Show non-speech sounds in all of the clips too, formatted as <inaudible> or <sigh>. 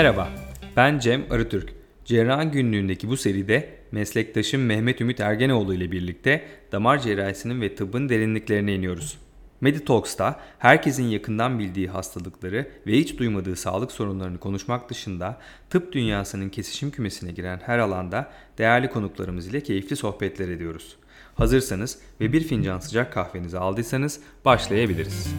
Merhaba, ben Cem Arıtürk. Cerrahın Günlüğü'ndeki bu seride meslektaşım Mehmet Ümit Ergenoğlu ile birlikte damar cerrahisinin ve tıbbın derinliklerine iniyoruz. Meditalks'ta herkesin yakından bildiği hastalıkları ve hiç duymadığı sağlık sorunlarını konuşmak dışında tıp dünyasının kesişim kümesine giren her alanda değerli konuklarımız ile keyifli sohbetler ediyoruz. Hazırsanız ve bir fincan sıcak kahvenizi aldıysanız başlayabiliriz.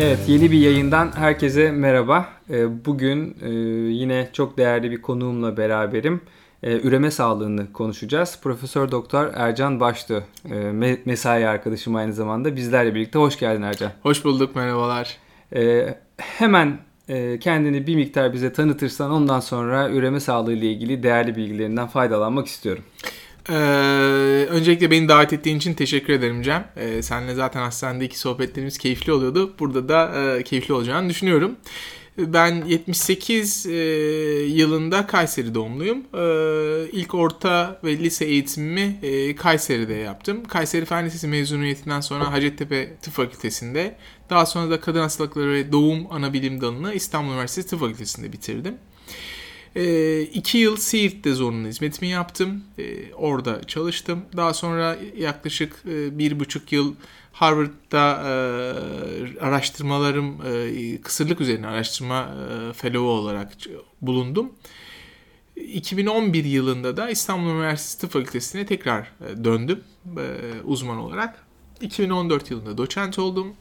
Evet yeni bir yayından herkese merhaba. Ee, bugün e, yine çok değerli bir konuğumla beraberim. Ee, üreme sağlığını konuşacağız. Profesör Doktor Ercan Baştı e, mesai arkadaşım aynı zamanda bizlerle birlikte. Hoş geldin Ercan. Hoş bulduk merhabalar. Ee, hemen kendini bir miktar bize tanıtırsan ondan sonra üreme sağlığı ile ilgili değerli bilgilerinden faydalanmak istiyorum. Ee, öncelikle beni davet ettiğin için teşekkür ederim Cem. Ee, seninle zaten hastanedeki sohbetlerimiz keyifli oluyordu. Burada da e, keyifli olacağını düşünüyorum. Ben 78 e, yılında Kayseri doğumluyum. E, ilk orta ve lise eğitimimi e, Kayseri'de yaptım. Kayseri Fen Lisesi mezuniyetinden sonra Hacettepe Tıp Fakültesi'nde, daha sonra da Kadın Hastalıkları ve Doğum Anabilim Dalı'nı İstanbul Üniversitesi Tıp Fakültesi'nde bitirdim. E, iki yıl Siirt'te zorunlu hizmetimi yaptım. E, orada çalıştım. Daha sonra yaklaşık e, bir buçuk yıl Harvard'da e, araştırmalarım, e, kısırlık üzerine araştırma e, fellow olarak bulundum. 2011 yılında da İstanbul Üniversitesi Tıp Fakültesi'ne tekrar e, döndüm e, uzman olarak. 2014 yılında doçent oldum.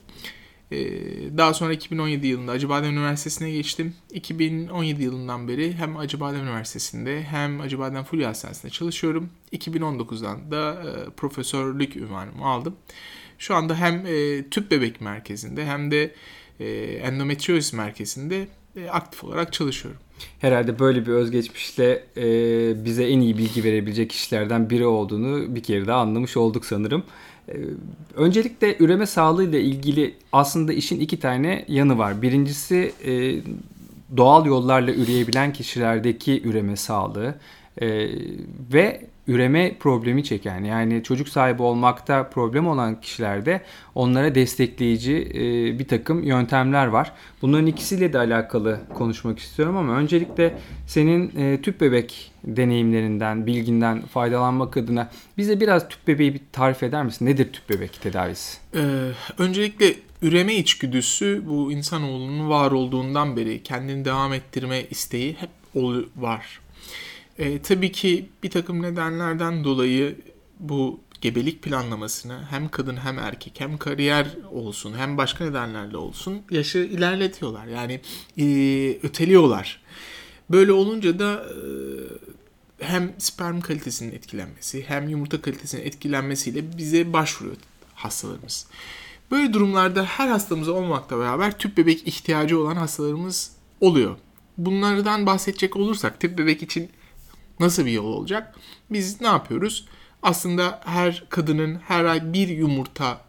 Ee, daha sonra 2017 yılında Acıbadem Üniversitesi'ne geçtim. 2017 yılından beri hem Acıbadem Üniversitesi'nde hem Acıbadem Fulya Hastanesi'nde çalışıyorum. 2019'dan da e, profesörlük ünvanımı aldım. Şu anda hem e, tüp bebek merkezinde hem de e, endometriozis merkezinde aktif olarak çalışıyorum. Herhalde böyle bir özgeçmişle bize en iyi bilgi verebilecek kişilerden biri olduğunu bir kere daha anlamış olduk sanırım. Ee, öncelikle üreme sağlığı ile ilgili aslında işin iki tane yanı var. Birincisi e, doğal yollarla üreyebilen kişilerdeki üreme sağlığı e, ve üreme problemi çeken yani çocuk sahibi olmakta problem olan kişilerde onlara destekleyici e, bir takım yöntemler var. Bunların ikisiyle de alakalı konuşmak istiyorum ama öncelikle senin e, tüp bebek deneyimlerinden, bilginden faydalanmak adına bize biraz tüp bebeği bir tarif eder misin? Nedir tüp bebek tedavisi? Ee, öncelikle üreme içgüdüsü bu insanoğlunun var olduğundan beri kendini devam ettirme isteği hep var. E, tabii ki bir takım nedenlerden dolayı bu gebelik planlamasını hem kadın hem erkek hem kariyer olsun hem başka nedenlerle olsun yaşı ilerletiyorlar. Yani e, öteliyorlar. Böyle olunca da e, hem sperm kalitesinin etkilenmesi hem yumurta kalitesinin etkilenmesiyle bize başvuruyor hastalarımız. Böyle durumlarda her hastamız olmakla beraber tüp bebek ihtiyacı olan hastalarımız oluyor. Bunlardan bahsedecek olursak tüp bebek için Nasıl bir yol olacak? Biz ne yapıyoruz? Aslında her kadının her ay bir yumurta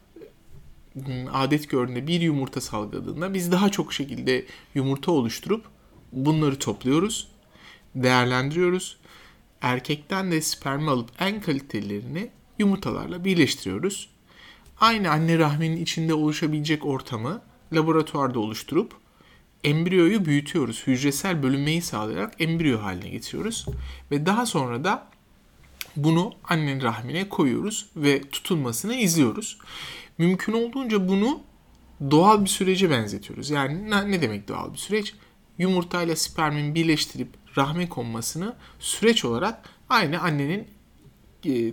adet gördüğünde bir yumurta salgıladığında biz daha çok şekilde yumurta oluşturup bunları topluyoruz, değerlendiriyoruz. Erkekten de spermi alıp en kalitelerini yumurtalarla birleştiriyoruz. Aynı anne rahminin içinde oluşabilecek ortamı laboratuvarda oluşturup embriyoyu büyütüyoruz. Hücresel bölünmeyi sağlayarak embriyo haline getiriyoruz. Ve daha sonra da bunu annenin rahmine koyuyoruz ve tutulmasını izliyoruz. Mümkün olduğunca bunu doğal bir sürece benzetiyoruz. Yani ne, demek doğal bir süreç? Yumurtayla spermin birleştirip rahme konmasını süreç olarak aynı annenin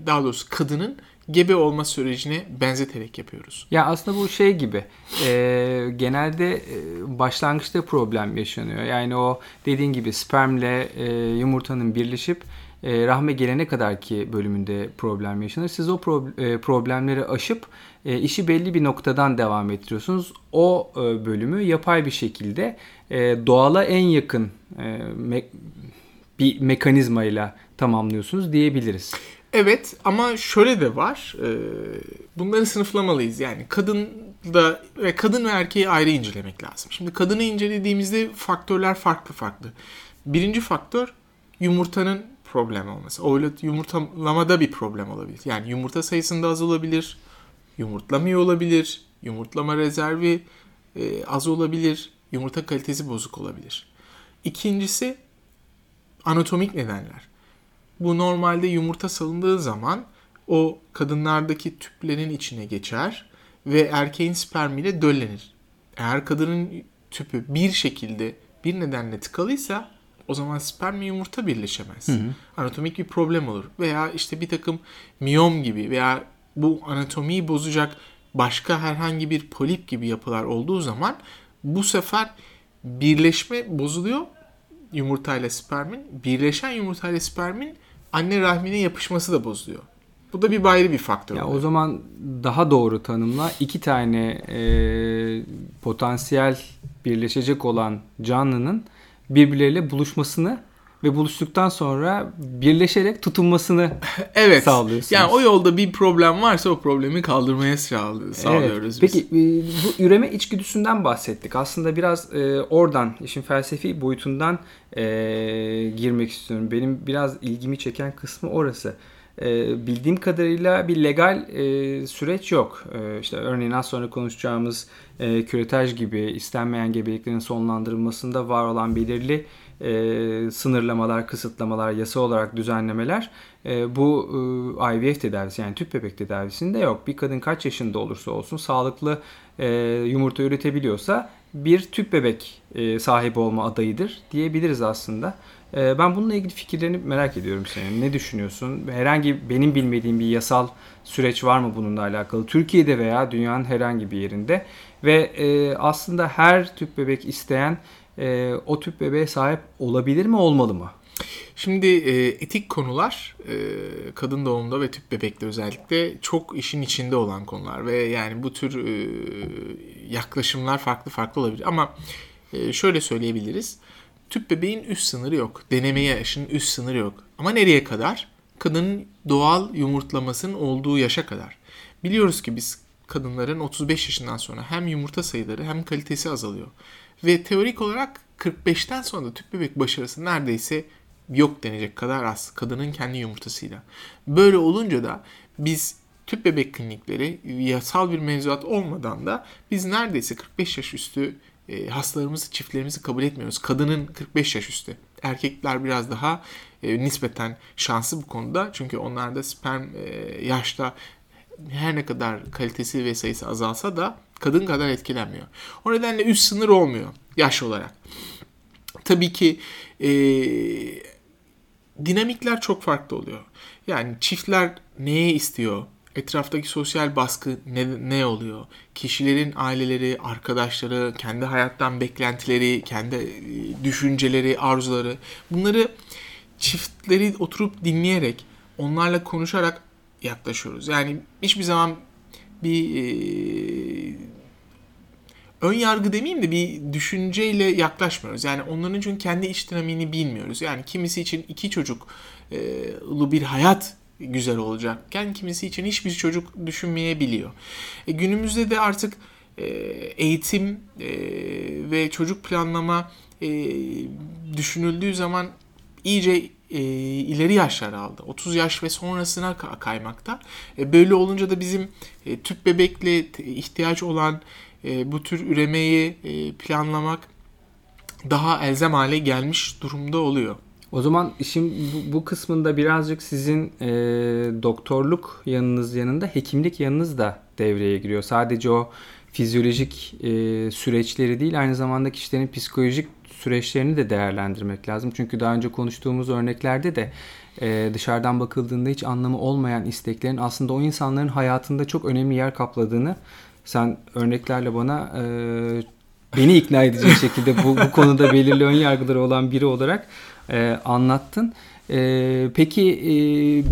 daha doğrusu kadının gebe olma sürecine benzeterek yapıyoruz. Ya aslında bu şey gibi e, genelde e, başlangıçta problem yaşanıyor. Yani o dediğin gibi spermle e, yumurtanın birleşip e, rahme gelene kadar ki bölümünde problem yaşanır. Siz o pro, e, problemleri aşıp e, işi belli bir noktadan devam ettiriyorsunuz. O e, bölümü yapay bir şekilde e, doğala en yakın e, me, bir mekanizmayla tamamlıyorsunuz diyebiliriz. Evet ama şöyle de var. E, bunları sınıflamalıyız. Yani kadın da ve kadın ve erkeği ayrı incelemek lazım. Şimdi kadını incelediğimizde faktörler farklı farklı. Birinci faktör yumurtanın problem olması. O yumurtalamada bir problem olabilir. Yani yumurta sayısında az olabilir, yumurtlamıyor olabilir, yumurtlama rezervi e, az olabilir, yumurta kalitesi bozuk olabilir. İkincisi anatomik nedenler. Bu normalde yumurta salındığı zaman o kadınlardaki tüplerin içine geçer ve erkeğin spermiyle döllenir. Eğer kadının tüpü bir şekilde bir nedenle tıkalıysa o zaman sperm yumurta birleşemez. Hı hı. Anatomik bir problem olur. Veya işte bir takım miyom gibi veya bu anatomiyi bozacak başka herhangi bir polip gibi yapılar olduğu zaman bu sefer birleşme bozuluyor yumurtayla spermin. Birleşen yumurtayla spermin anne rahmine yapışması da bozuluyor. Bu da bir ayrı bir faktör. Ya o zaman daha doğru tanımla iki tane e, potansiyel birleşecek olan canlının birbirleriyle buluşmasını ve buluştuktan sonra birleşerek tutunmasını <laughs> evet. sağlıyorsunuz. Yani o yolda bir problem varsa o problemi kaldırmaya sağlıyoruz evet. biz. Peki e, bu üreme içgüdüsünden bahsettik. Aslında biraz e, oradan işin felsefi boyutundan e, girmek istiyorum. Benim biraz ilgimi çeken kısmı orası. E, bildiğim kadarıyla bir legal e, süreç yok. E, işte örneğin az sonra konuşacağımız e, küretaj gibi istenmeyen gebeliklerin sonlandırılmasında var olan belirli e, sınırlamalar, kısıtlamalar, yasa olarak düzenlemeler e, bu e, IVF tedavisi yani tüp bebek tedavisinde yok. Bir kadın kaç yaşında olursa olsun sağlıklı e, yumurta üretebiliyorsa bir tüp bebek e, sahibi olma adayıdır diyebiliriz aslında. E, ben bununla ilgili fikirlerini merak ediyorum senin. Ne düşünüyorsun? Herhangi benim bilmediğim bir yasal süreç var mı bununla alakalı? Türkiye'de veya dünyanın herhangi bir yerinde ve e, aslında her tüp bebek isteyen e, o tüp bebeğe sahip olabilir mi olmalı mı? Şimdi e, etik konular e, kadın doğumda ve tüp bebekte özellikle çok işin içinde olan konular ve yani bu tür e, yaklaşımlar farklı farklı olabilir ama e, şöyle söyleyebiliriz. Tüp bebeğin üst sınırı yok. Denemeye yaşın üst sınırı yok. Ama nereye kadar? Kadının doğal yumurtlamasının olduğu yaşa kadar. Biliyoruz ki biz kadınların 35 yaşından sonra hem yumurta sayıları hem kalitesi azalıyor. Ve teorik olarak 45'ten sonra da tüp bebek başarısı neredeyse yok denecek kadar az kadının kendi yumurtasıyla. Böyle olunca da biz tüp bebek klinikleri yasal bir mevzuat olmadan da biz neredeyse 45 yaş üstü e, hastalarımızı, çiftlerimizi kabul etmiyoruz. Kadının 45 yaş üstü. Erkekler biraz daha e, nispeten şanslı bu konuda. Çünkü onlarda sperm e, yaşta her ne kadar kalitesi ve sayısı azalsa da kadın kadar etkilenmiyor. O nedenle üst sınır olmuyor yaş olarak. Tabii ki e, dinamikler çok farklı oluyor. Yani çiftler neye istiyor? Etraftaki sosyal baskı ne, ne oluyor? Kişilerin aileleri, arkadaşları, kendi hayattan beklentileri, kendi e, düşünceleri, arzuları bunları çiftleri oturup dinleyerek, onlarla konuşarak yaklaşıyoruz. Yani hiçbir zaman bir e, ön yargı demeyeyim de bir düşünceyle yaklaşmıyoruz. Yani onların çünkü kendi iç dinamiğini bilmiyoruz. Yani kimisi için iki çocuklu bir hayat güzel olacakken kimisi için hiçbir çocuk düşünmeyebiliyor. E, günümüzde de artık e, eğitim e, ve çocuk planlama e, düşünüldüğü zaman iyice e, ileri yaşlar aldı. 30 yaş ve sonrasına kaymakta. E, böyle olunca da bizim e, tüp bebekle ihtiyaç olan e, bu tür üremeyi e, planlamak daha elzem hale gelmiş durumda oluyor. O zaman işin bu, bu kısmında birazcık sizin e, doktorluk yanınız yanında hekimlik yanınız da devreye giriyor. Sadece o fizyolojik e, süreçleri değil aynı zamanda kişilerin psikolojik süreçlerini de değerlendirmek lazım. Çünkü daha önce konuştuğumuz örneklerde de e, dışarıdan bakıldığında hiç anlamı olmayan isteklerin aslında o insanların hayatında çok önemli yer kapladığını sen örneklerle bana e, beni ikna edecek şekilde bu, bu konuda belirli ön yargıları olan biri olarak e, anlattın. E, peki e,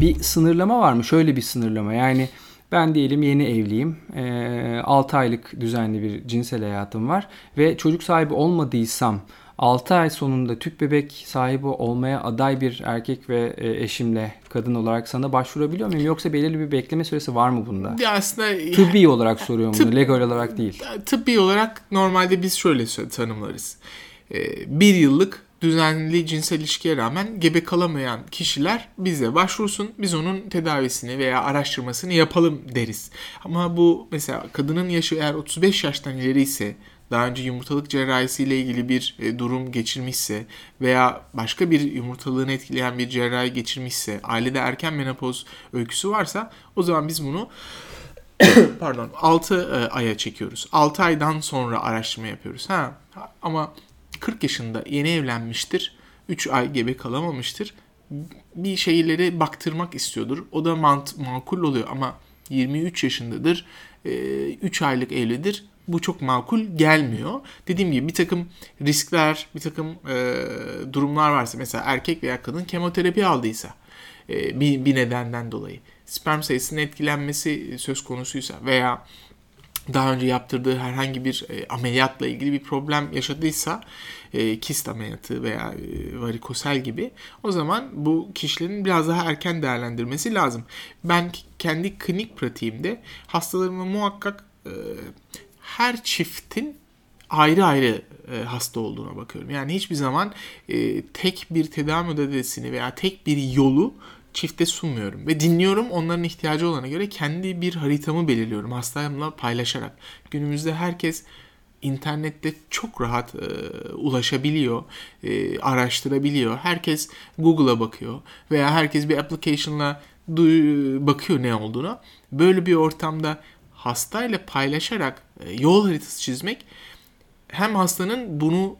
bir sınırlama var mı? Şöyle bir sınırlama yani ben diyelim yeni evliyim. E, 6 aylık düzenli bir cinsel hayatım var ve çocuk sahibi olmadıysam 6 ay sonunda tüp bebek sahibi olmaya aday bir erkek ve e, eşimle kadın olarak sana başvurabiliyor muyum? Yoksa belirli bir bekleme süresi var mı bunda? Ya aslında tıbbi olarak soruyorum tıp, bunu. Legal olarak değil. Tıbbi olarak normalde biz şöyle tanımlarız. E, bir yıllık düzenli cinsel ilişkiye rağmen gebe kalamayan kişiler bize başvursun. Biz onun tedavisini veya araştırmasını yapalım deriz. Ama bu mesela kadının yaşı eğer 35 yaştan ileri ise daha önce yumurtalık cerrahisi ile ilgili bir e, durum geçirmişse veya başka bir yumurtalığını etkileyen bir cerrahi geçirmişse, ailede erken menopoz öyküsü varsa o zaman biz bunu <coughs> pardon 6 e, aya çekiyoruz. 6 aydan sonra araştırma yapıyoruz. Ha ama 40 yaşında yeni evlenmiştir. 3 ay gebe kalamamıştır. Bir şeyleri baktırmak istiyordur. O da mant makul oluyor ama 23 yaşındadır. 3 aylık evlidir bu çok makul gelmiyor. Dediğim gibi bir takım riskler, bir takım e, durumlar varsa mesela erkek veya kadın kemoterapi aldıysa e, bir, bir nedenden dolayı sperm sayısının etkilenmesi söz konusuysa veya daha önce yaptırdığı herhangi bir e, ameliyatla ilgili bir problem yaşadıysa e, kist ameliyatı veya e, varikosel gibi o zaman bu kişilerin biraz daha erken değerlendirmesi lazım. Ben kendi klinik pratiğimde hastalarıma muhakkak e, her çiftin ayrı ayrı e, hasta olduğuna bakıyorum. Yani hiçbir zaman e, tek bir tedavi modalitesini veya tek bir yolu çifte sunmuyorum. Ve dinliyorum onların ihtiyacı olana göre kendi bir haritamı belirliyorum hastamla paylaşarak. Günümüzde herkes internette çok rahat e, ulaşabiliyor, e, araştırabiliyor. Herkes Google'a bakıyor veya herkes bir application'la bakıyor ne olduğunu. Böyle bir ortamda hastayla paylaşarak e, yol haritası çizmek hem hastanın bunu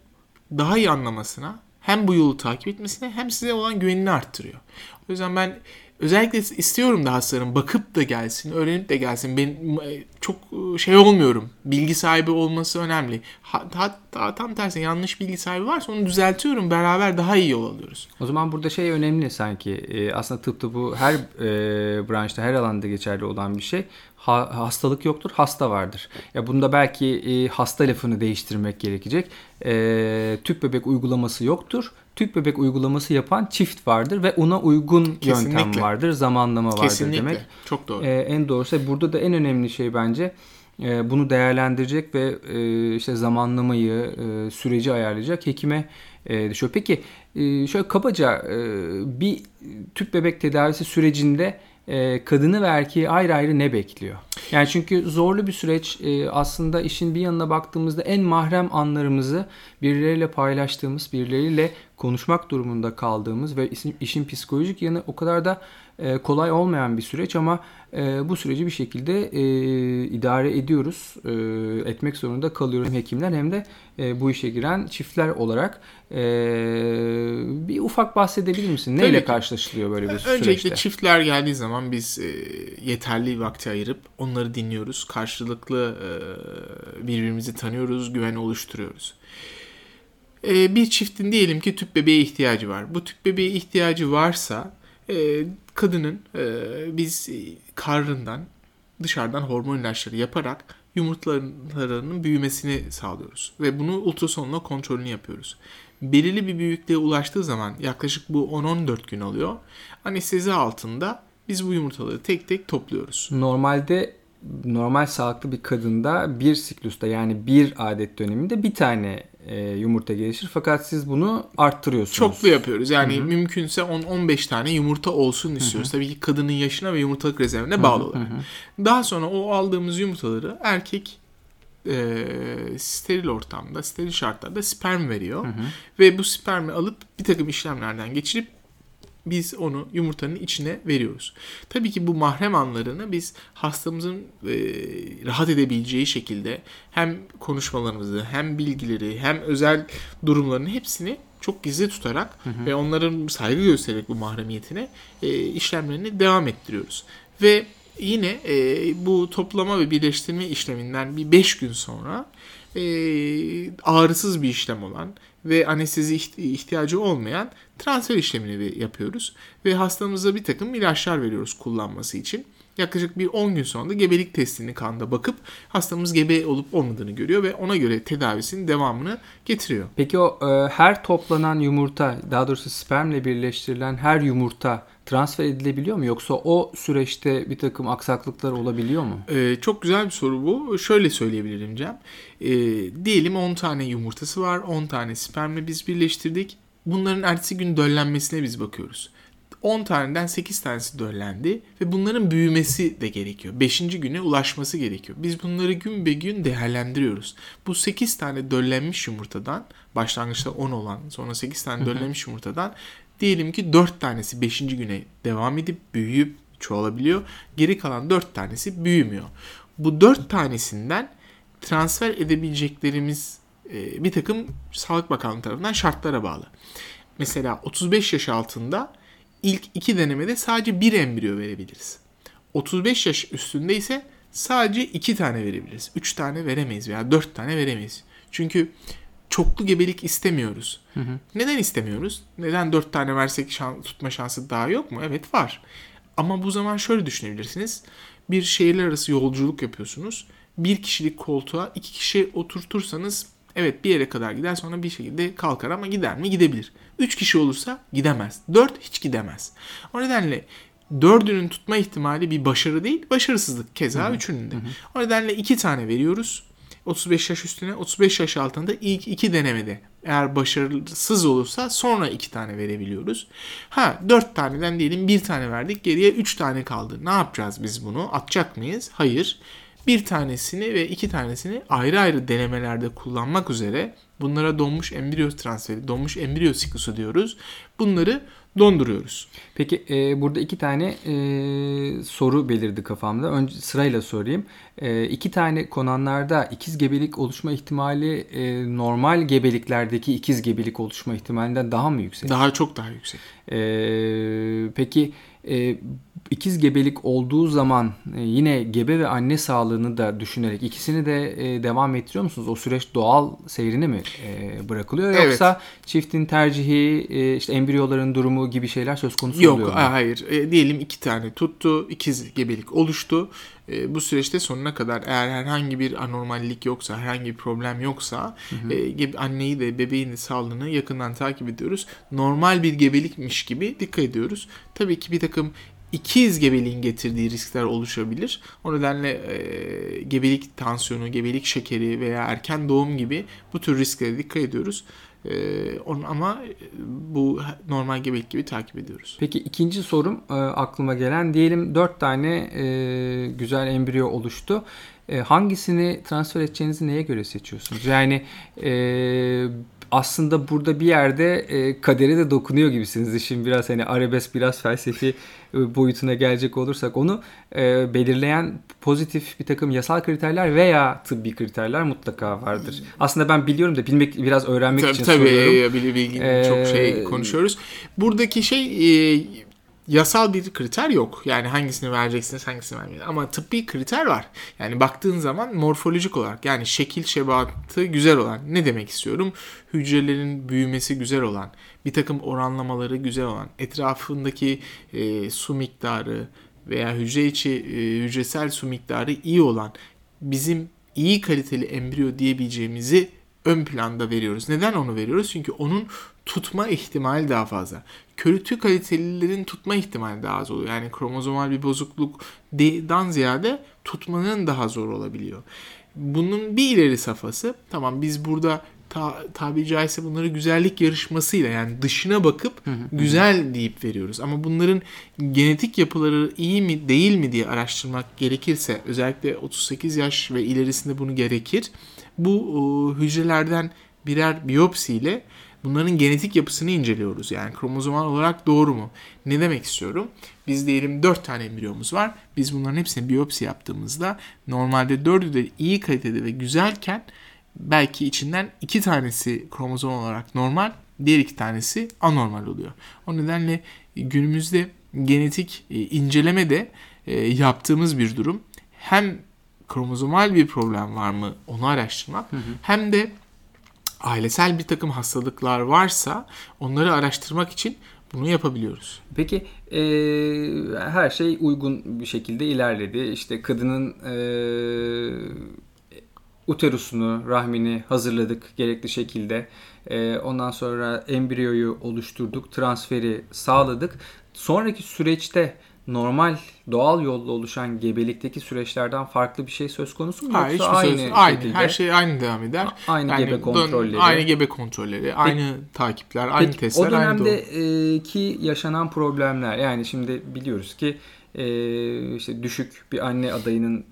daha iyi anlamasına hem bu yolu takip etmesine hem size olan güvenini arttırıyor. O yüzden ben özellikle istiyorum da hastaların bakıp da gelsin, öğrenip de gelsin. Ben e, çok e, şey olmuyorum. Bilgi sahibi olması önemli. Hatta tam tersi yanlış bilgi sahibi varsa onu düzeltiyorum. Beraber daha iyi yol alıyoruz. O zaman burada şey önemli sanki. Aslında tıpta bu her branşta, her alanda geçerli olan bir şey. Ha, hastalık yoktur, hasta vardır. Ya bunda belki e, hasta lafını değiştirmek gerekecek. E, tüp bebek uygulaması yoktur tüp bebek uygulaması yapan çift vardır ve ona uygun Kesinlikle. yöntem vardır, zamanlama vardır Kesinlikle. demek. Çok doğru. Ee, en doğrusu burada da en önemli şey bence e, bunu değerlendirecek ve e, işte zamanlamayı, e, süreci ayarlayacak hekime e, düşüyor. Peki e, şöyle kabaca e, bir tüp bebek tedavisi sürecinde e, kadını ve erkeği ayrı ayrı ne bekliyor? Yani çünkü zorlu bir süreç e, aslında işin bir yanına baktığımızda en mahrem anlarımızı birileriyle paylaştığımız, birileriyle konuşmak durumunda kaldığımız ve işin psikolojik yanı o kadar da kolay olmayan bir süreç ama e, bu süreci bir şekilde e, idare ediyoruz, e, etmek zorunda kalıyoruz hem hekimler hem de e, bu işe giren çiftler olarak. E, bir ufak bahsedebilir misin? Neyle Tabii karşılaşılıyor böyle bir Öncelikle süreçte? Öncelikle çiftler geldiği zaman biz e, yeterli vakti ayırıp onları dinliyoruz. Karşılıklı e, birbirimizi tanıyoruz, güven oluşturuyoruz. E, bir çiftin diyelim ki tüp bebeğe ihtiyacı var. Bu tüp bebeğe ihtiyacı varsa e, kadının e, biz karnından dışarıdan hormon ilaçları yaparak yumurtalarının büyümesini sağlıyoruz. Ve bunu ultrasonla kontrolünü yapıyoruz. Belirli bir büyüklüğe ulaştığı zaman yaklaşık bu 10-14 gün alıyor. Anestezi altında biz bu yumurtaları tek tek topluyoruz. Normalde normal sağlıklı bir kadında bir siklusta yani bir adet döneminde bir tane e, yumurta gelişir. Fakat siz bunu arttırıyorsunuz. Çoklu yapıyoruz. Yani Hı-hı. mümkünse 10-15 tane yumurta olsun istiyoruz. Hı-hı. Tabii ki kadının yaşına ve yumurtalık rezervine bağlı olarak. Daha sonra o aldığımız yumurtaları erkek e, steril ortamda, steril şartlarda sperm veriyor. Hı hı. Ve bu spermi alıp bir takım işlemlerden geçirip biz onu yumurtanın içine veriyoruz. Tabii ki bu mahrem anlarını biz hastamızın e, rahat edebileceği şekilde hem konuşmalarımızı hem bilgileri hem özel durumlarını hepsini çok gizli tutarak hı hı. ve onların saygı göstererek bu mahremiyetine e, işlemlerini devam ettiriyoruz. Ve yine e, bu toplama ve birleştirme işleminden bir 5 gün sonra e, ağrısız bir işlem olan ve anestezi ihtiyacı olmayan transfer işlemini yapıyoruz. Ve hastamıza bir takım ilaçlar veriyoruz kullanması için. Yaklaşık bir 10 gün sonra da gebelik testini kanda bakıp hastamız gebe olup olmadığını görüyor ve ona göre tedavisinin devamını getiriyor. Peki o e, her toplanan yumurta, daha doğrusu spermle birleştirilen her yumurta transfer edilebiliyor mu yoksa o süreçte bir takım aksaklıklar olabiliyor mu? Ee, çok güzel bir soru bu. Şöyle söyleyebilirim Cem. Ee, diyelim 10 tane yumurtası var. 10 tane spermle biz birleştirdik. Bunların ertesi gün döllenmesine biz bakıyoruz. 10 taneden 8 tanesi döllendi ve bunların büyümesi de gerekiyor. 5. güne ulaşması gerekiyor. Biz bunları gün be gün değerlendiriyoruz. Bu 8 tane döllenmiş yumurtadan başlangıçta 10 olan sonra 8 tane döllenmiş yumurtadan diyelim ki 4 tanesi 5. güne devam edip büyüyüp çoğalabiliyor. Geri kalan 4 tanesi büyümüyor. Bu 4 tanesinden transfer edebileceklerimiz e, bir takım Sağlık Bakanlığı tarafından şartlara bağlı. Mesela 35 yaş altında ilk iki denemede sadece bir embriyo verebiliriz. 35 yaş üstünde ise sadece iki tane verebiliriz. Üç tane veremeyiz veya dört tane veremeyiz. Çünkü çoklu gebelik istemiyoruz. Hı hı. Neden istemiyoruz? Neden dört tane versek şans, tutma şansı daha yok mu? Evet var. Ama bu zaman şöyle düşünebilirsiniz. Bir şehirler arası yolculuk yapıyorsunuz. Bir kişilik koltuğa iki kişi oturtursanız evet bir yere kadar gider sonra bir şekilde kalkar ama gider mi? Gidebilir. Üç kişi olursa gidemez. Dört hiç gidemez. O nedenle dördünün tutma ihtimali bir başarı değil, başarısızlık. Keza hı üçünün de. Hı hı. O nedenle iki tane veriyoruz. 35 yaş üstüne, 35 yaş altında ilk iki denemede eğer başarısız olursa sonra iki tane verebiliyoruz. Ha dört taneden diyelim bir tane verdik geriye üç tane kaldı. Ne yapacağız biz bunu? Atacak mıyız? Hayır. Bir tanesini ve iki tanesini ayrı ayrı denemelerde kullanmak üzere bunlara donmuş embriyo transferi, donmuş embriyo siklusu diyoruz. Bunları donduruyoruz. Peki e, burada iki tane e, soru belirdi kafamda. Önce sırayla sorayım. E, iki tane konanlarda ikiz gebelik oluşma ihtimali e, normal gebeliklerdeki ikiz gebelik oluşma ihtimalinden daha mı yüksek? Daha çok daha yüksek. E, peki e, ikiz gebelik olduğu zaman e, yine gebe ve anne sağlığını da düşünerek ikisini de e, devam ettiriyor musunuz? O süreç doğal seyrine mi e, bırakılıyor evet. yoksa çiftin tercihi, işte embriyoların durumu gibi şeyler söz konusu Yok, oluyor mu? Yok, hayır. E, diyelim iki tane tuttu, ikiz gebelik oluştu. E, bu süreçte sonuna kadar eğer herhangi bir anormallik yoksa, herhangi bir problem yoksa hı hı. E, anneyi de bebeğin de sağlığını yakından takip ediyoruz. Normal bir gebelikmiş gibi dikkat ediyoruz. Tabii ki bir takım ikiz gebeliğin getirdiği riskler oluşabilir. O nedenle e, gebelik tansiyonu, gebelik şekeri veya erken doğum gibi bu tür risklere dikkat ediyoruz. Ee, on, ama bu normal gebelik gibi takip ediyoruz. Peki ikinci sorum e, aklıma gelen diyelim 4 tane e, güzel embriyo oluştu. E, hangisini transfer edeceğinizi neye göre seçiyorsunuz? Yani e, aslında burada bir yerde e, kadere de dokunuyor gibisiniz. İşin biraz hani arabesk biraz felsefi e, boyutuna gelecek olursak onu e, belirleyen pozitif bir takım yasal kriterler veya tıbbi kriterler mutlaka vardır. Aslında ben biliyorum da bilmek biraz öğrenmek tabii, için tabii, soruyorum. Tabii bilgi ee, çok şey konuşuyoruz. Buradaki şey e, yasal bir kriter yok. Yani hangisini vereceksiniz, hangisini vermeyeceksiniz. Ama tıbbi kriter var. Yani baktığın zaman morfolojik olarak yani şekil şebatı güzel olan. Ne demek istiyorum? Hücrelerin büyümesi güzel olan, bir takım oranlamaları güzel olan, etrafındaki e, su miktarı veya hücre içi e, hücresel su miktarı iyi olan bizim iyi kaliteli embriyo diyebileceğimizi ön planda veriyoruz. Neden onu veriyoruz? Çünkü onun tutma ihtimali daha fazla. Kötü kalitelilerin tutma ihtimali daha az oluyor. Yani kromozomal bir bozukluktan ziyade tutmanın daha zor olabiliyor. Bunun bir ileri safhası tamam biz burada ta, tabiri caizse bunları güzellik yarışmasıyla yani dışına bakıp güzel deyip veriyoruz. Ama bunların genetik yapıları iyi mi değil mi diye araştırmak gerekirse özellikle 38 yaş ve ilerisinde bunu gerekir. Bu hücrelerden birer biyopsiyle bunların genetik yapısını inceliyoruz. Yani kromozomal olarak doğru mu? Ne demek istiyorum? Biz diyelim 4 tane embriyomuz var. Biz bunların hepsini biyopsi yaptığımızda normalde 4'ü de iyi kalitede ve güzelken belki içinden 2 tanesi kromozom olarak normal, diğer 2 tanesi anormal oluyor. O nedenle günümüzde genetik e, inceleme de e, yaptığımız bir durum. Hem kromozomal bir problem var mı onu araştırmak hı hı. hem de ailesel bir takım hastalıklar varsa onları araştırmak için bunu yapabiliyoruz. Peki e, her şey uygun bir şekilde ilerledi. İşte kadının e, uterusunu, rahmini hazırladık gerekli şekilde. E, ondan sonra embriyoyu oluşturduk, transferi sağladık. Sonraki süreçte normal doğal yolla oluşan gebelikteki süreçlerden farklı bir şey söz konusu mu? Hayır, Yoksa hiçbir aynı, söz, aynı şekilde, her şey aynı devam eder. aynı gebe kontrolleri. Aynı gebe kontrolleri, aynı takipler, aynı Peki, testler, o aynı doğum. dönemdeki yaşanan problemler yani şimdi biliyoruz ki e, işte düşük bir anne adayının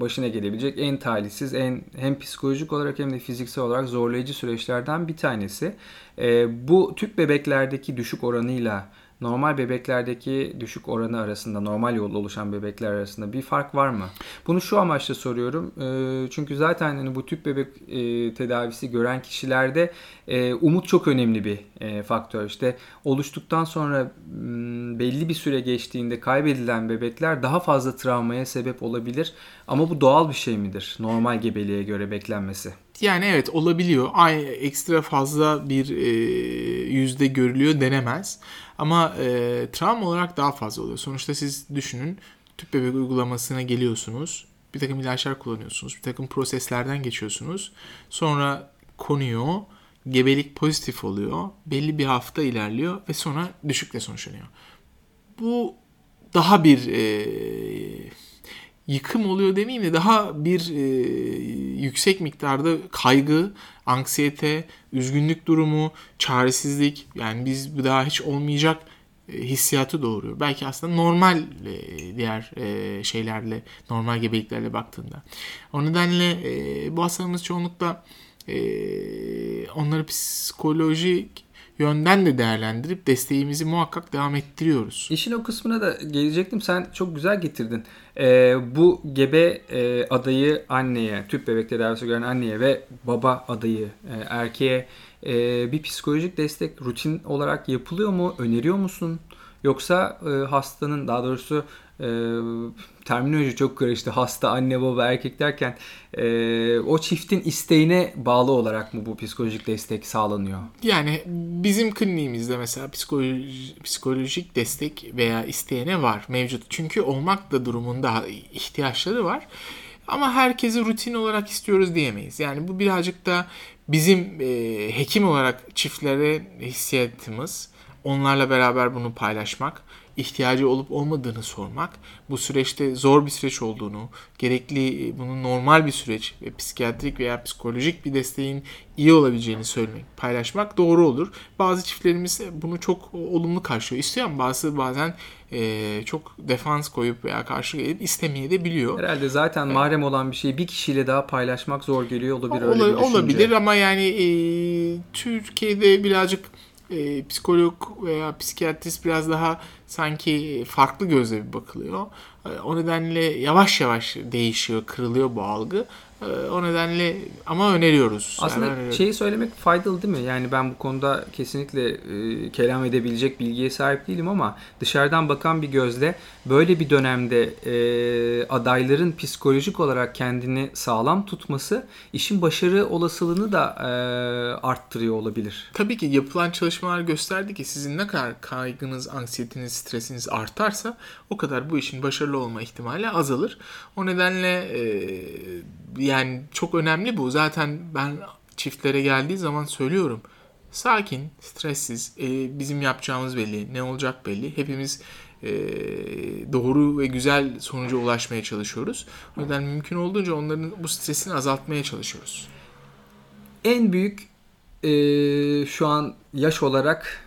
başına gelebilecek en talihsiz, en hem psikolojik olarak hem de fiziksel olarak zorlayıcı süreçlerden bir tanesi. E, bu tüp bebeklerdeki düşük oranıyla normal bebeklerdeki düşük oranı arasında, normal yolla oluşan bebekler arasında bir fark var mı? Bunu şu amaçla soruyorum. E, çünkü zaten hani bu tüp bebek e, tedavisi gören kişilerde e, umut çok önemli bir e, faktör. İşte oluştuktan sonra m, belli bir süre geçtiğinde kaybedilen bebekler daha fazla travmaya sebep olabilir. Ama bu doğal bir şey midir? Normal gebeliğe göre beklenmesi. Yani evet olabiliyor. Ay ekstra fazla bir e, yüzde görülüyor denemez. Ama e, travma olarak daha fazla oluyor. Sonuçta siz düşünün tüp bebek uygulamasına geliyorsunuz. Bir takım ilaçlar kullanıyorsunuz. Bir takım proseslerden geçiyorsunuz. Sonra konuyor. Gebelik pozitif oluyor. Belli bir hafta ilerliyor ve sonra düşükle sonuçlanıyor. Bu daha bir e, yıkım oluyor demeyeyim de daha bir e, yüksek miktarda kaygı, anksiyete, üzgünlük durumu, çaresizlik yani biz bu daha hiç olmayacak e, hissiyatı doğuruyor. Belki aslında normal e, diğer e, şeylerle, normal gebeliklerle baktığında. O nedenle bu hastalarımız çoğunlukla onları psikolojik yönden de değerlendirip desteğimizi muhakkak devam ettiriyoruz. İşin o kısmına da gelecektim. Sen çok güzel getirdin. Ee, bu gebe e, adayı anneye, tüp bebek tedavisi gören anneye ve baba adayı e, erkeğe e, bir psikolojik destek rutin olarak yapılıyor mu? Öneriyor musun? Yoksa e, hastanın daha doğrusu e, terminoloji çok karıştı. Hasta, anne, baba, erkek derken e, o çiftin isteğine bağlı olarak mı bu psikolojik destek sağlanıyor? Yani bizim kliniğimizde mesela psikoloji, psikolojik destek veya isteyene var mevcut. Çünkü olmak da durumunda ihtiyaçları var. Ama herkesi rutin olarak istiyoruz diyemeyiz. Yani bu birazcık da bizim e, hekim olarak çiftlere hissiyatımız. Onlarla beraber bunu paylaşmak ihtiyacı olup olmadığını sormak, bu süreçte zor bir süreç olduğunu, gerekli e, bunun normal bir süreç ve psikiyatrik veya psikolojik bir desteğin iyi olabileceğini söylemek, paylaşmak doğru olur. Bazı çiftlerimiz bunu çok olumlu karşılıyor. İstiyor ama bazı bazen e, çok defans koyup veya karşı gelip istemeye de biliyor. Herhalde zaten evet. mahrem olan bir şeyi bir kişiyle daha paylaşmak zor geliyor olabilir öyle bir düşünce. Olabilir ama yani e, Türkiye'de birazcık e, psikolog veya psikiyatrist biraz daha sanki farklı gözle bir bakılıyor. E, o nedenle yavaş yavaş değişiyor, kırılıyor bu algı. E, o nedenle ama öneriyoruz. Aslında yani şeyi söylemek faydalı değil mi? Yani ben bu konuda kesinlikle e, kelam edebilecek bilgiye sahip değilim ama dışarıdan bakan bir gözle böyle bir dönemde e, adayların psikolojik olarak kendini sağlam tutması işin başarı olasılığını da e, arttırıyor olabilir. Tabii ki yapılan çalışmalar gösterdi ki sizin ne kadar kaygınız, anksiyetiniz, stresiniz artarsa o kadar bu işin başarılı olma ihtimali azalır. O nedenle e, yani çok önemli bu. Zaten ben çiftlere geldiği zaman söylüyorum. Sakin, stressiz, e, bizim yapacağımız belli, ne olacak belli. Hepimiz e, doğru ve güzel sonuca ulaşmaya çalışıyoruz. O yüzden mümkün olduğunca onların bu stresini azaltmaya çalışıyoruz. En büyük e, şu an yaş olarak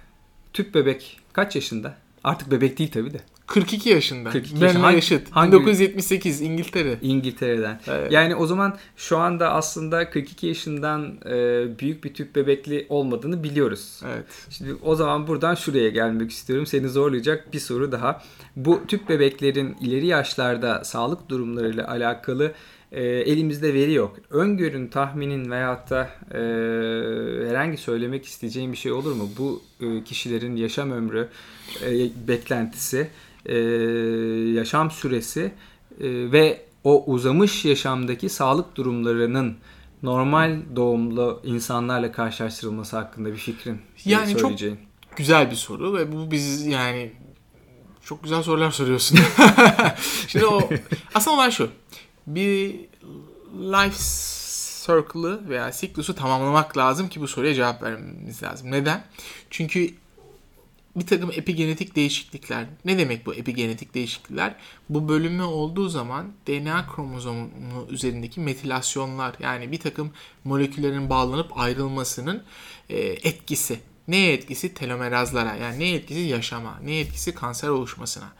tüp bebek kaç yaşında? Artık bebek değil tabii de. 42 yaşında. 42 Benimle hangi, yaşıt. Hangi, 1978 İngiltere. İngiltere'den. Evet. Yani o zaman şu anda aslında 42 yaşından e, büyük bir tüp bebekli olmadığını biliyoruz. Evet. Şimdi o zaman buradan şuraya gelmek istiyorum. Seni zorlayacak bir soru daha. Bu tüp bebeklerin ileri yaşlarda sağlık durumlarıyla alakalı e, elimizde veri yok. Öngörün, tahminin veyahut da e, herhangi söylemek isteyeceğim bir şey olur mu? Bu e, kişilerin yaşam ömrü, e, beklentisi e, yaşam süresi e, ve o uzamış yaşamdaki sağlık durumlarının normal doğumlu insanlarla karşılaştırılması hakkında bir fikrin yani söyleyeceğin. çok güzel bir soru ve bu biz yani çok güzel sorular soruyorsun. <laughs> Şimdi o aslında olay şu. Bir life circle'ı veya siklusu tamamlamak lazım ki bu soruya cevap vermemiz lazım. Neden? Çünkü bir takım epigenetik değişiklikler. Ne demek bu epigenetik değişiklikler? Bu bölünme olduğu zaman DNA kromozomu üzerindeki metilasyonlar yani bir takım moleküllerin bağlanıp ayrılmasının e, etkisi. Ne etkisi? Telomerazlara. Yani ne etkisi? Yaşama. Ne etkisi? Kanser oluşmasına.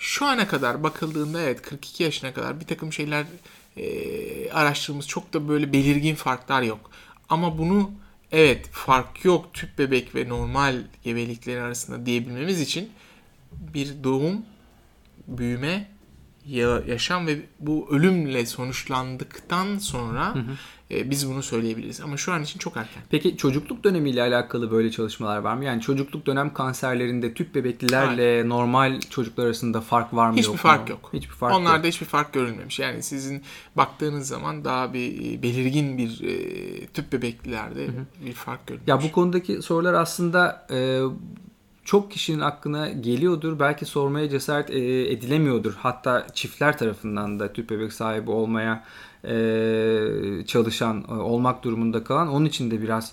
Şu ana kadar bakıldığında evet 42 yaşına kadar bir takım şeyler e, araştırdığımız çok da böyle belirgin farklar yok. Ama bunu evet fark yok tüp bebek ve normal gebelikleri arasında diyebilmemiz için bir doğum, büyüme, yaşam ve bu ölümle sonuçlandıktan sonra hı hı. E, biz bunu söyleyebiliriz. Ama şu an için çok erken. Peki çocukluk dönemiyle alakalı böyle çalışmalar var mı? Yani çocukluk dönem kanserlerinde tüp bebeklilerle Hayır. normal çocuklar arasında fark var mı hiçbir yok fark mu? yok. Hiçbir fark Onlarda yok. hiçbir fark görülmemiş. Yani sizin baktığınız zaman daha bir e, belirgin bir e, tüp bebeklilerde hı hı. bir fark görülmüş. Ya bu konudaki sorular aslında e, çok kişinin aklına geliyordur. Belki sormaya cesaret e, edilemiyordur. Hatta çiftler tarafından da tüp bebek sahibi olmaya e, çalışan, e, olmak durumunda kalan. Onun için de biraz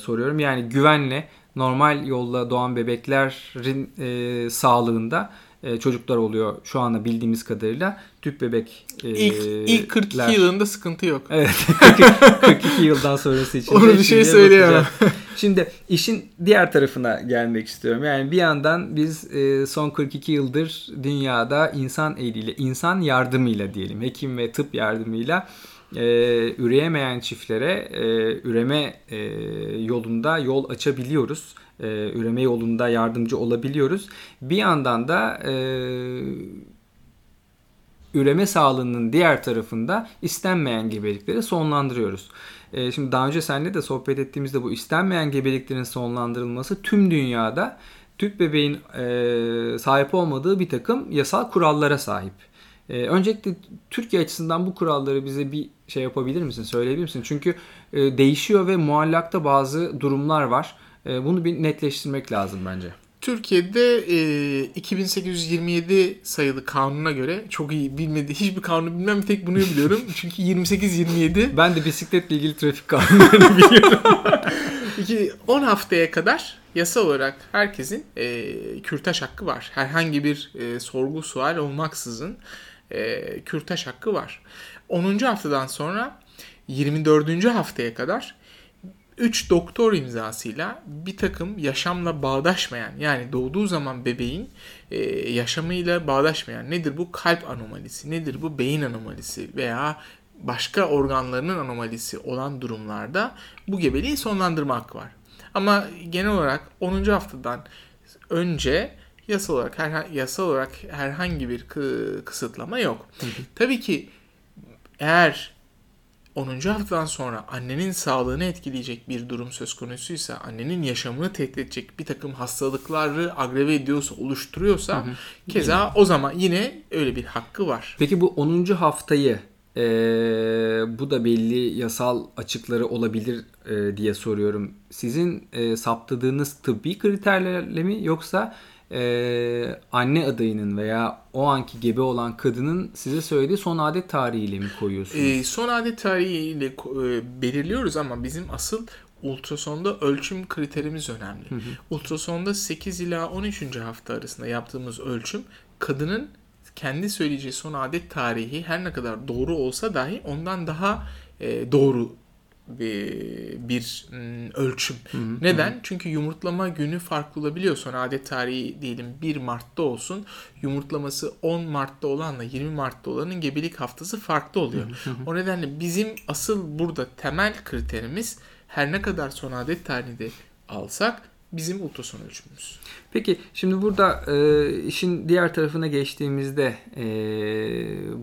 soruyorum. Yani güvenle normal yolla doğan bebeklerin sağlığında e, çocuklar oluyor şu anda bildiğimiz kadarıyla. Tüp bebek e, ilk, ilk 42 ler. yılında sıkıntı yok. Evet. <laughs> 42 yıldan sonrası <laughs> için. Onu bir şey söyleyemem. Şimdi işin diğer tarafına gelmek istiyorum. Yani bir yandan biz e, son 42 yıldır dünyada insan eliyle, insan yardımıyla diyelim, hekim ve tıp yardımıyla e, üreyemeyen çiftlere e, üreme yolunda yol açabiliyoruz üreme yolunda yardımcı olabiliyoruz. Bir yandan da üreme sağlığının diğer tarafında istenmeyen gebelikleri sonlandırıyoruz. E, şimdi daha önce seninle de sohbet ettiğimizde bu istenmeyen gebeliklerin sonlandırılması tüm dünyada tüp bebeğin e, sahip olmadığı bir takım yasal kurallara sahip. E, öncelikle Türkiye açısından bu kuralları bize bir şey yapabilir misin, söyleyebilir misin? Çünkü e, değişiyor ve muallakta bazı durumlar var. E, bunu bir netleştirmek lazım bence. Türkiye'de e, 2827 sayılı kanuna göre çok iyi bilmedi hiçbir kanunu bilmem tek bunu biliyorum. <laughs> Çünkü 2827 Ben de bisikletle ilgili trafik kanunlarını biliyorum. <laughs> 10 haftaya kadar yasa olarak herkesin e, kürtaj hakkı var. Herhangi bir e, sorgu sual olmaksızın e, kürtaj hakkı var. 10. haftadan sonra 24. haftaya kadar 3 doktor imzasıyla bir takım yaşamla bağdaşmayan yani doğduğu zaman bebeğin e, yaşamıyla bağdaşmayan nedir bu kalp anomalisi, nedir bu beyin anomalisi veya başka organlarının anomalisi olan durumlarda bu gebeliği sonlandırma hakkı var. Ama genel olarak 10. haftadan önce yasal olarak her, yasal olarak herhangi bir kısıtlama yok. Tabii ki eğer 10. haftadan sonra annenin sağlığını etkileyecek bir durum söz konusuysa, annenin yaşamını tehdit edecek bir takım hastalıkları agreve ediyorsa, oluşturuyorsa hı hı. keza o zaman yine öyle bir hakkı var. Peki bu 10. haftayı e, bu da belli yasal açıkları olabilir e, diye soruyorum. Sizin e, saptadığınız tıbbi kriterlerle mi yoksa e, anne adayının veya o anki gebe olan kadının size söylediği son adet tarihiyle mi koyuyorsunuz? E, son adet tarihiyle e, belirliyoruz ama bizim asıl ultrasonda ölçüm kriterimiz önemli. Hı hı. Ultrasonda 8 ila 13. hafta arasında yaptığımız ölçüm kadının kendi söyleyeceği son adet tarihi her ne kadar doğru olsa dahi ondan daha e, doğru bir, bir ölçüm. Hı hı. Neden? Çünkü yumurtlama günü farklı olabiliyor. Son adet tarihi diyelim 1 Mart'ta olsun. Yumurtlaması 10 Mart'ta olanla 20 Mart'ta olanın gebelik haftası farklı oluyor. Hı hı. O nedenle bizim asıl burada temel kriterimiz her ne kadar son adet tarihi de alsak bizim ultrason ölçümümüz. Peki şimdi burada e, işin diğer tarafına geçtiğimizde e,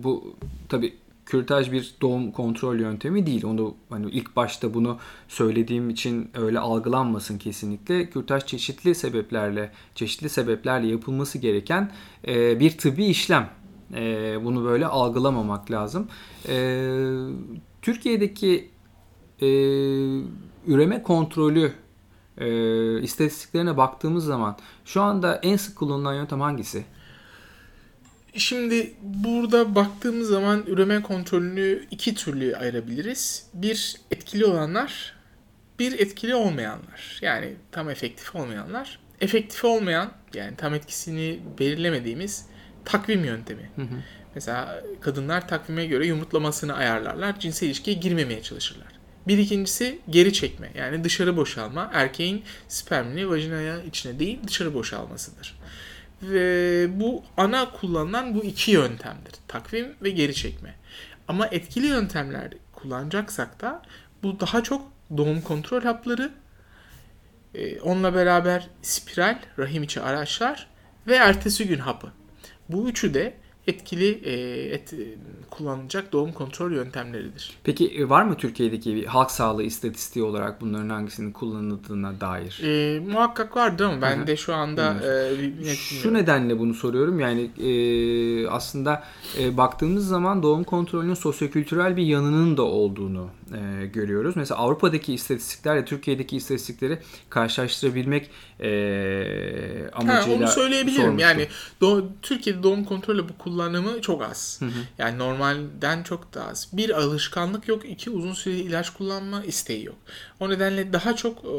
bu tabi kürtaj bir doğum kontrol yöntemi değil. Onu hani ilk başta bunu söylediğim için öyle algılanmasın kesinlikle. Kürtaj çeşitli sebeplerle, çeşitli sebeplerle yapılması gereken e, bir tıbbi işlem. E, bunu böyle algılamamak lazım. E, Türkiye'deki e, üreme kontrolü e, istatistiklerine baktığımız zaman şu anda en sık kullanılan yöntem hangisi? Şimdi burada baktığımız zaman üreme kontrolünü iki türlü ayırabiliriz. Bir etkili olanlar, bir etkili olmayanlar. Yani tam efektif olmayanlar. efektif olmayan yani tam etkisini belirlemediğimiz takvim yöntemi. Hı hı. Mesela kadınlar takvime göre yumurtlamasını ayarlarlar. Cinsel ilişkiye girmemeye çalışırlar. Bir ikincisi geri çekme. Yani dışarı boşalma. Erkeğin spermini vajinaya içine değil dışarı boşalmasıdır. Ve bu ana kullanılan bu iki yöntemdir. Takvim ve geri çekme. Ama etkili yöntemler kullanacaksak da bu daha çok doğum kontrol hapları, e, onunla beraber spiral, rahim içi araçlar ve ertesi gün hapı. Bu üçü de etkili e, et, kullanılacak doğum kontrol yöntemleridir. Peki e, var mı Türkiye'deki bir halk sağlığı istatistiği olarak bunların hangisinin kullanıldığına dair? E, muhakkak vardır ama ben Hı hı. de şu anda e, Şu nedenle bunu soruyorum. Yani e, aslında e, baktığımız zaman doğum kontrolünün sosyokültürel bir yanının da olduğunu e, görüyoruz. Mesela Avrupa'daki istatistiklerle Türkiye'deki istatistikleri karşılaştırabilmek e, Ha, amacıyla onu söyleyebilirim. sormuştum. Yani doğ- Türkiye'de doğum kontrolü bu kullanımı çok az. Yani normalden çok daha az. Bir alışkanlık yok, iki uzun süreli ilaç kullanma isteği yok. O nedenle daha çok e,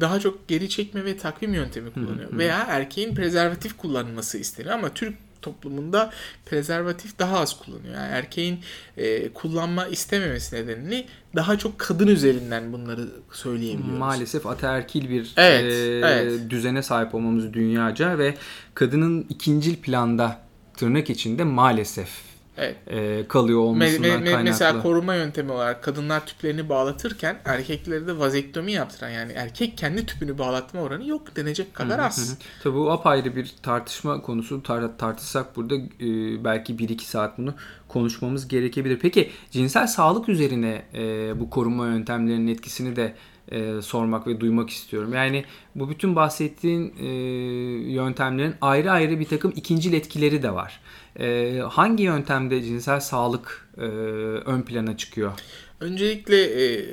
daha çok geri çekme ve takvim yöntemi kullanıyor. Veya erkeğin prezervatif kullanılması isteniyor ama Türk toplumunda prezervatif daha az kullanıyor. Yani erkeğin e, kullanma istememesi nedeniyle daha çok kadın üzerinden bunları söyleyebiliyoruz. Maalesef ataerkil bir Evet, e, evet. düzene sahip olmamız dünyaca ve kadının ikincil planda tırnak içinde maalesef Evet. e, kalıyor olmasından me- me- kaynaklı. mesela koruma yöntemi olarak kadınlar tüplerini bağlatırken erkekleri de vazektomi yaptıran yani erkek kendi tüpünü bağlatma oranı yok denecek kadar az. Tabii bu apayrı bir tartışma konusu. Tar- tartışsak burada e, belki 1-2 saat bunu konuşmamız gerekebilir. Peki cinsel sağlık üzerine e, bu koruma yöntemlerinin etkisini de e, sormak ve duymak istiyorum. Yani bu bütün bahsettiğin e, yöntemlerin ayrı ayrı bir takım ikincil etkileri de var. E, hangi yöntemde cinsel sağlık e, ön plana çıkıyor? Öncelikle e,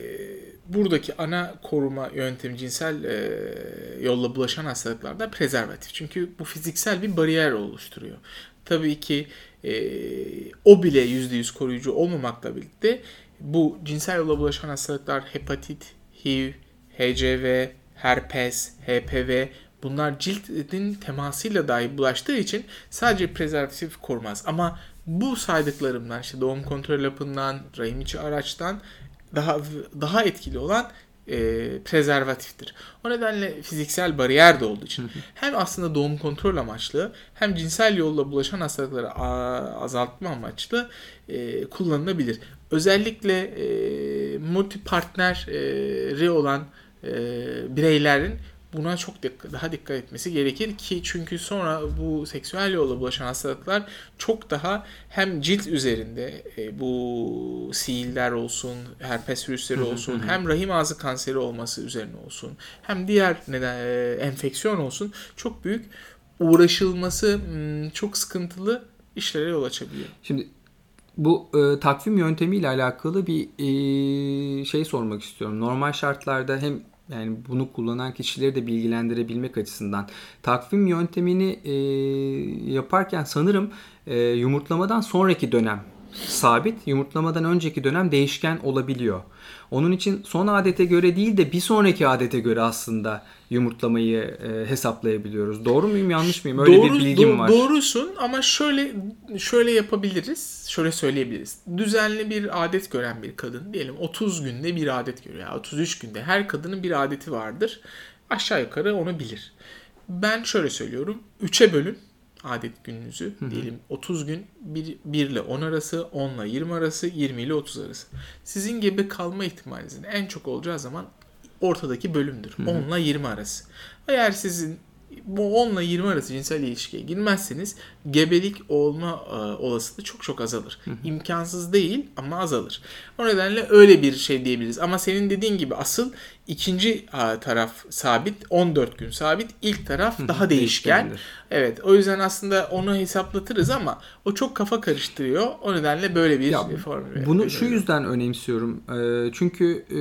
buradaki ana koruma yöntemi cinsel e, yolla bulaşan hastalıklarda prezervatif. Çünkü bu fiziksel bir bariyer oluşturuyor. Tabii ki e, o bile %100 koruyucu olmamakla birlikte bu cinsel yolla bulaşan hastalıklar hepatit, HIV, HCV, herpes, HPV bunlar cildin temasıyla dahi bulaştığı için sadece prezervatif korumaz. Ama bu saydıklarımdan işte doğum kontrol hapından, rahim içi araçtan daha daha etkili olan e, prezervatiftir. O nedenle fiziksel bariyer de olduğu için hem aslında doğum kontrol amaçlı hem cinsel yolla bulaşan hastalıkları azaltma amaçlı e, kullanılabilir. Özellikle e, multipartneri olan e, bireylerin buna çok dikkat, daha dikkat etmesi gerekir ki çünkü sonra bu seksüel yolla bulaşan hastalıklar çok daha hem cilt üzerinde e, bu siiller olsun, herpes virüsleri olsun, hem rahim ağzı kanseri olması üzerine olsun, hem diğer neden e, enfeksiyon olsun çok büyük uğraşılması çok sıkıntılı işlere yol açabiliyor. Şimdi bu e, takvim yöntemiyle alakalı bir e, şey sormak istiyorum. Normal şartlarda hem yani bunu kullanan kişileri de bilgilendirebilmek açısından takvim yöntemini e, yaparken sanırım e, yumurtlamadan sonraki dönem sabit, yumurtlamadan önceki dönem değişken olabiliyor. Onun için son adete göre değil de bir sonraki adete göre aslında yumurtlamayı e, hesaplayabiliyoruz. Doğru muyum, yanlış mıyım? Öyle bir bilgim do- var. Doğrusun ama şöyle şöyle yapabiliriz. Şöyle söyleyebiliriz. Düzenli bir adet gören bir kadın diyelim 30 günde bir adet görüyor. ya 33 günde her kadının bir adeti vardır. Aşağı yukarı onu bilir. Ben şöyle söylüyorum. 3'e bölün adet gününüzü. Diyelim 30 gün 1, 1 ile 10 arası, 10 ile 20 arası, 20 ile 30 arası. Sizin gebe kalma ihtimalinizin en çok olacağı zaman ortadaki bölümdür. 10 ile 20 arası. Eğer sizin bu 10 ile 20 arası cinsel ilişkiye girmezseniz gebelik olma e, olasılığı çok çok azalır. İmkansız değil ama azalır. O nedenle öyle bir şey diyebiliriz. Ama senin dediğin gibi asıl ikinci e, taraf sabit, 14 gün sabit. İlk taraf daha değişken. Evet, o yüzden aslında onu hesaplatırız ama o çok kafa karıştırıyor. O nedenle böyle bir Ya, formül. Bunu şu yüzden önemsiyorum. Ee, çünkü e,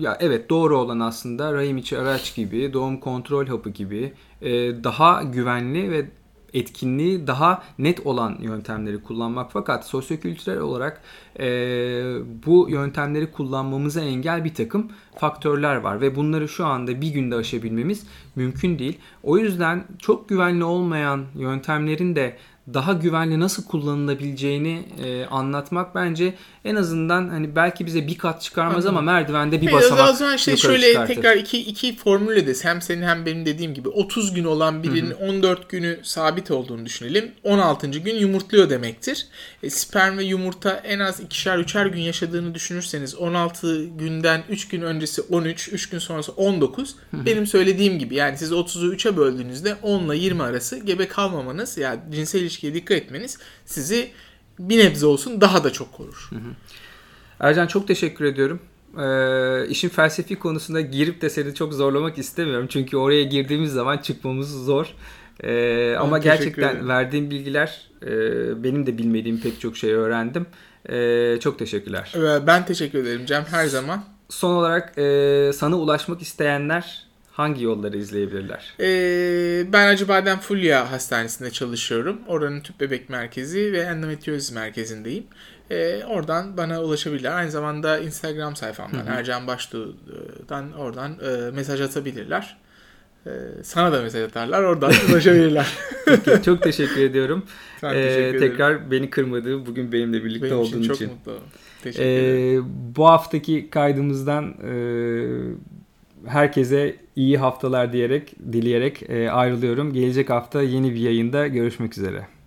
ya evet doğru olan aslında rahim içi araç gibi, doğum kontrol hapı gibi e, daha güvenli ve etkinliği daha net olan yöntemleri kullanmak. Fakat sosyokültürel olarak e, bu yöntemleri kullanmamıza engel bir takım faktörler var ve bunları şu anda bir günde aşabilmemiz mümkün değil. O yüzden çok güvenli olmayan yöntemlerin de daha güvenli nasıl kullanılabileceğini e, anlatmak bence en azından hani belki bize bir kat çıkarmaz ama merdivende bir Hayır, basamak o zaman işte şöyle çıkartır. tekrar iki, iki formülle de hem senin hem benim dediğim gibi 30 gün olan birinin 14 günü sabit olduğunu düşünelim. 16. gün yumurtluyor demektir. E, sperm ve yumurta en az ikişer üçer gün yaşadığını düşünürseniz 16 günden 3 gün öncesi 13, 3 gün sonrası 19. Benim söylediğim gibi yani siz 30'u 3'e böldüğünüzde 10 ile 20 arası gebe kalmamanız yani cinsel ilişkiye dikkat etmeniz sizi bir nebze olsun daha da çok korur. Ercan çok teşekkür ediyorum. Ee, işin felsefi konusunda girip de seni çok zorlamak istemiyorum. Çünkü oraya girdiğimiz zaman çıkmamız zor. Ee, ama gerçekten ederim. verdiğin bilgiler e, benim de bilmediğim pek çok şey öğrendim. Ee, çok teşekkürler. Ben teşekkür ederim Cem her zaman. Son olarak e, sana ulaşmak isteyenler hangi yolları izleyebilirler? Ee, ben Acıbadem Fulya Hastanesi'nde çalışıyorum. Oranın tüp bebek merkezi ve endometriozis merkezindeyim. Ee, oradan bana ulaşabilirler. Aynı zamanda Instagram sayfamdan Ercan Baştuğ'dan oradan e, mesaj atabilirler. Ee, sana da mesaj atarlar. Oradan ulaşabilirler. <laughs> Peki, çok teşekkür ediyorum. Ee, teşekkür ederim. tekrar beni kırmadığı, bugün benimle birlikte Benim olduğun için için. çok mutlu oldum. Teşekkür ederim. Ee, bu haftaki kaydımızdan e, herkese iyi haftalar diyerek, dileyerek e, ayrılıyorum. Gelecek hafta yeni bir yayında görüşmek üzere.